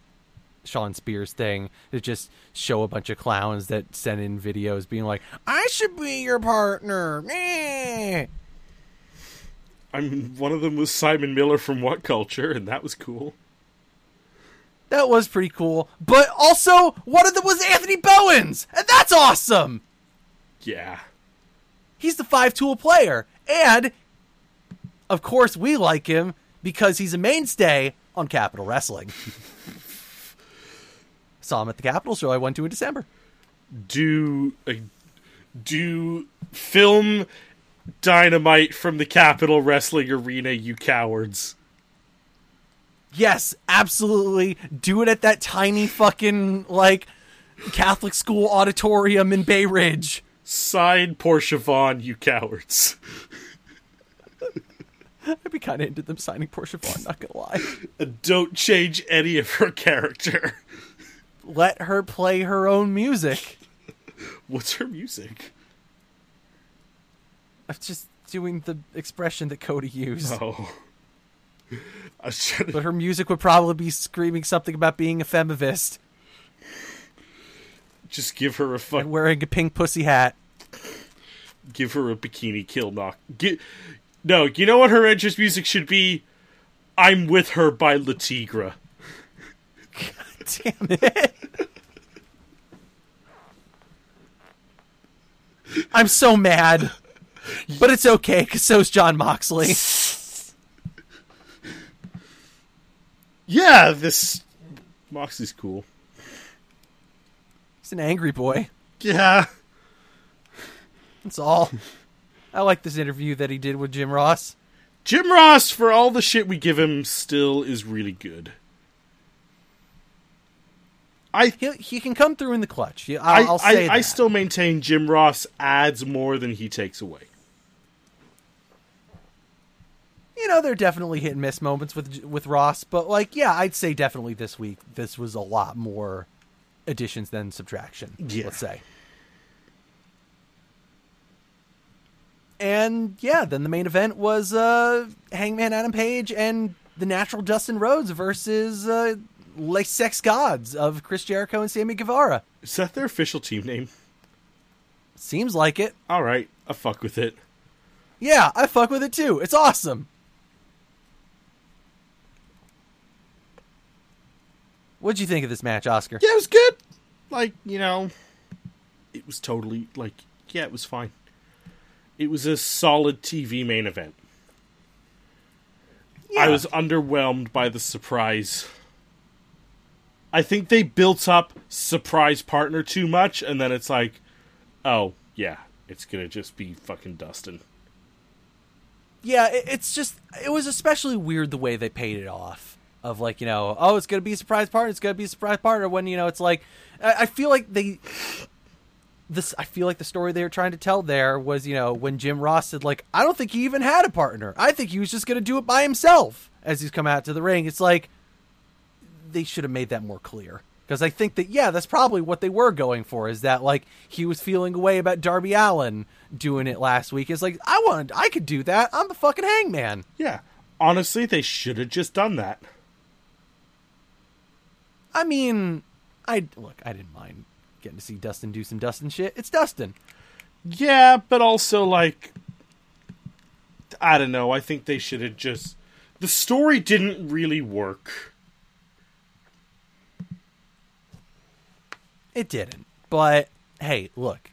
B: Shawn Spears thing to just show a bunch of clowns that send in videos being like, "I should be your partner." Meh.
C: I mean, one of them was Simon Miller from What Culture, and that was cool.
B: That was pretty cool. But also, one of them was Anthony Bowens, and that's awesome.
C: Yeah.
B: He's the five tool player. And, of course, we like him because he's a mainstay on Capitol Wrestling. Saw him at the Capital show I went to in December.
C: do uh, do film dynamite from the Capitol Wrestling Arena, you cowards.
B: Yes, absolutely. Do it at that tiny fucking, like, Catholic school auditorium in Bay Ridge.
C: Sign Portia Vaughn, you cowards.
B: I'd be kind of into them signing Portia Vaughn, not gonna lie.
C: Don't change any of her character.
B: Let her play her own music.
C: What's her music?
B: I'm just doing the expression that Cody used.
C: Oh. I was trying to
B: But her music would probably be screaming something about being a femivist
C: just give her a fuck,
B: and wearing a pink pussy hat.
C: give her a bikini kill knock. Gi- no, you know what her entrance music should be? I'm with her by Le Tigre.
B: God damn it. I'm so mad. But it's okay, because so's Jon Moxley.
C: Yeah, this Moxley's cool.
B: He's an angry boy.
C: Yeah.
B: That's all. I like this interview that he did with Jim Ross.
C: Jim Ross, for all the shit we give him, still is really good. I
B: He, he can come through in the clutch.
C: I,
B: I'll, I'll say
C: I, I still maintain Jim Ross adds more than he takes away.
B: you know, there are definitely hit and miss moments with with Ross, but like, yeah, I'd say definitely this week this was a lot more additions than subtraction.
C: Yeah.
B: Let's say. And yeah, then the main event was uh, Hangman Adam Page and the Natural Dustin Rhodes versus uh, Les Sex Gods of Chris Jericho and Sammy Guevara.
C: Is that their official team name?
B: Seems like it.
C: All right, I fuck with it.
B: Yeah, I fuck with it too. It's awesome. What'd you think of this match, Oscar?
C: Yeah, it was good. Like you know, it was totally like yeah, it was fine. It was a solid TV main event. I was underwhelmed by the surprise. I think they built up surprise partner too much, and then it's like, oh yeah, it's gonna just be fucking Dustin.
B: Yeah, it's just it was especially weird the way they paid it off. Of like you know, oh, it's gonna be a surprise partner. It's gonna be a surprise partner. When you know, it's like I, I feel like they. This I feel like the story they were trying to tell there was you know when Jim Ross said like I don't think he even had a partner. I think he was just gonna do it by himself as he's come out to the ring. It's like they should have made that more clear Because I think that yeah, that's probably what they were going for. Is that like he was feeling away about Darby Allin doing it last week? Is like I wanted, I could do that. I'm the fucking Hangman.
C: Yeah. Honestly, they should have just done that.
B: I mean, I look, I didn't mind getting to see Dustin do some Dustin shit. It's Dustin.
C: Yeah, but also like I don't know, I think they should have just the story didn't really work.
B: It didn't. But hey, look.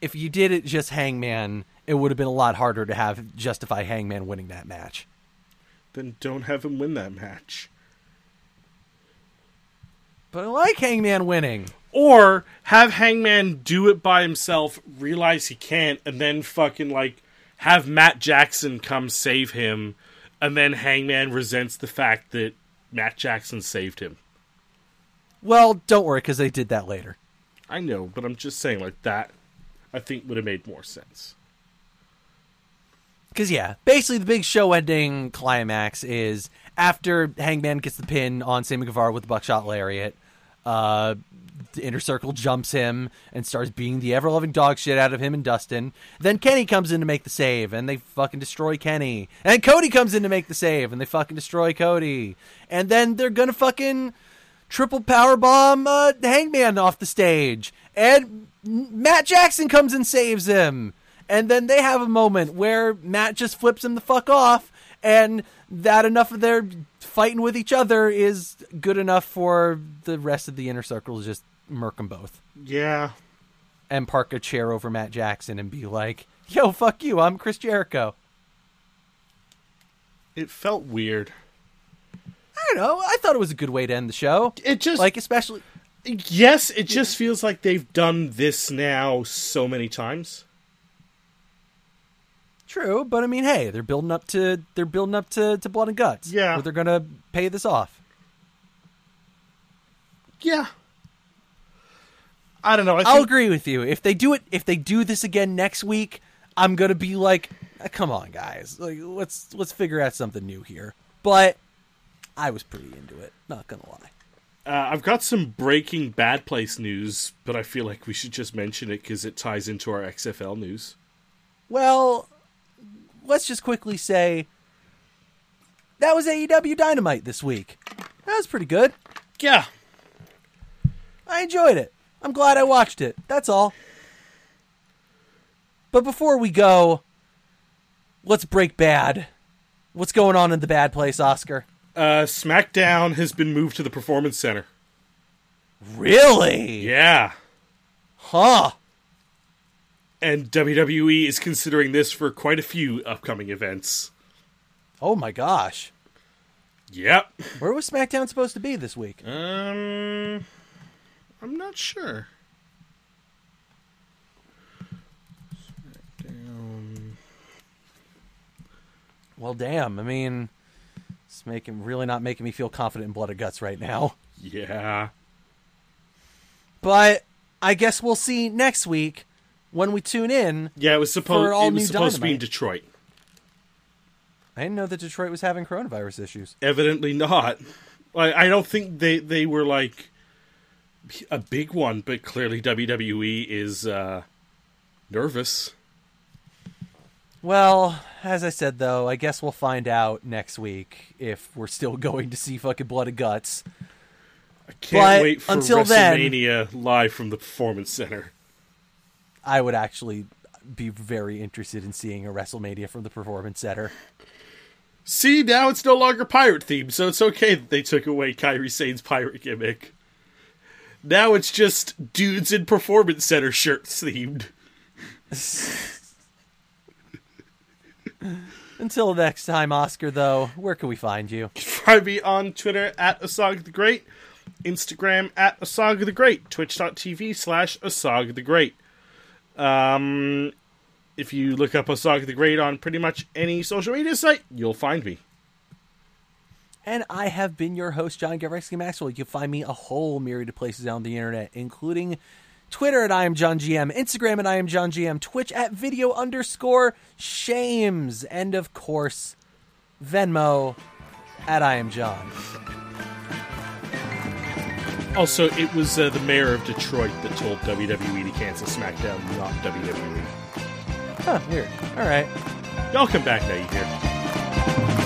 B: If you did it just Hangman, it would have been a lot harder to have justify Hangman winning that match.
C: Then don't have him win that match.
B: But I like Hangman winning.
C: Or have Hangman do it by himself, realize he can't, and then fucking like have Matt Jackson come save him, and then Hangman resents the fact that Matt Jackson saved him.
B: Well, don't worry, because they did that later.
C: I know, but I'm just saying like that. I think would have made more sense.
B: Because yeah, basically the big show ending climax is after Hangman gets the pin on Sammy Guevara with the buckshot lariat. Uh, the inner circle jumps him and starts being the ever loving dog shit out of him and Dustin. Then Kenny comes in to make the save and they fucking destroy Kenny. And Cody comes in to make the save and they fucking destroy Cody. And then they're gonna fucking triple power bomb uh, Hangman off the stage. And Matt Jackson comes and saves him. And then they have a moment where Matt just flips him the fuck off, and that enough of their fighting with each other is good enough for the rest of the inner circle to just murk them both
C: Yeah.
B: and park a chair over Matt Jackson and be like, "Yo, fuck you, I'm Chris Jericho."
C: It felt weird.
B: I don't know. I thought it was a good way to end the show.
C: It just
B: Like, especially
C: Yes, it just feels like they've done this now so many times.
B: True, but I mean, hey, they're building up to they're building up to, to blood and guts.
C: Yeah.
B: where they're gonna pay this off.
C: Yeah. I don't know. I
B: I'll
C: think,
B: agree with you. If they do it, if they do this again next week, I'm gonna be like, "Uh, "Come on, guys, like let's let's figure out something new here." But I was pretty into it. Not gonna lie.
C: uh, I've got some breaking bad place news, but I feel like we should just mention it because it ties into our XFL news.
B: Well, let's just quickly say that was AEW Dynamite this week. That was pretty good.
C: Yeah.
B: I enjoyed it. I'm glad I watched it. That's all. But before we go, let's break bad. What's going on in the bad place, Oscar?
C: Uh, SmackDown has been moved to the Performance Center.
B: Really?
C: Yeah.
B: Huh.
C: And WWE is considering this for quite a few upcoming events.
B: Oh my gosh.
C: Yep.
B: Where was SmackDown supposed to be this week?
C: Um, I'm not sure. SmackDown.
B: Well, damn. I mean, it's making really not making me feel confident in Blood and Guts right now.
C: Yeah.
B: But I guess we'll see next week when we tune in.
C: Yeah, it was supposed it was supposed to be in Detroit.
B: I didn't know that Detroit was having coronavirus issues.
C: Evidently not. I, I don't think they they were like a big one, but clearly WWE is uh, nervous.
B: Well, as I said though, I guess we'll find out next week if we're still going to see fucking Blood and Guts.
C: I can't
B: But
C: wait for
B: until then-
C: WrestleMania live from the Performance Center.
B: I would actually be very interested in seeing a WrestleMania from the Performance Center.
C: See, now it's no longer pirate themed, so it's okay that they took away Kairi Sane's pirate gimmick. Now it's just dudes in Performance Center shirts themed.
B: Until next time, Oscar, though, where can we find you?
C: Find me on Twitter at Asog the Great, Instagram at Asog the Great, twitch.tv slash Asog the Great. Um, if you look up Asog the Great on pretty much any social media site, you'll find me.
B: And I have been your host, John Gavrexky Maxwell. You can find me a whole myriad of places on the internet, including Twitter at I am John GM, Instagram at I am John GM, Twitch at video underscore shames, and of course, Venmo at I am John.
C: Also, it was uh, the mayor of Detroit that told WWE to cancel SmackDown, not WWE.
E: Huh, weird. All right.
C: Y'all come back now, you hear?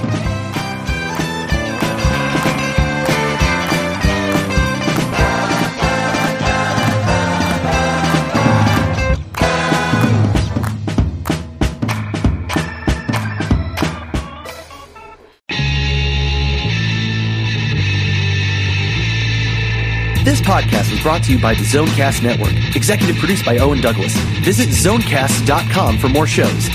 B: This podcast was brought to you by the Zonecast Network, executive produced by Owen Douglas. Visit zonecast.com for more shows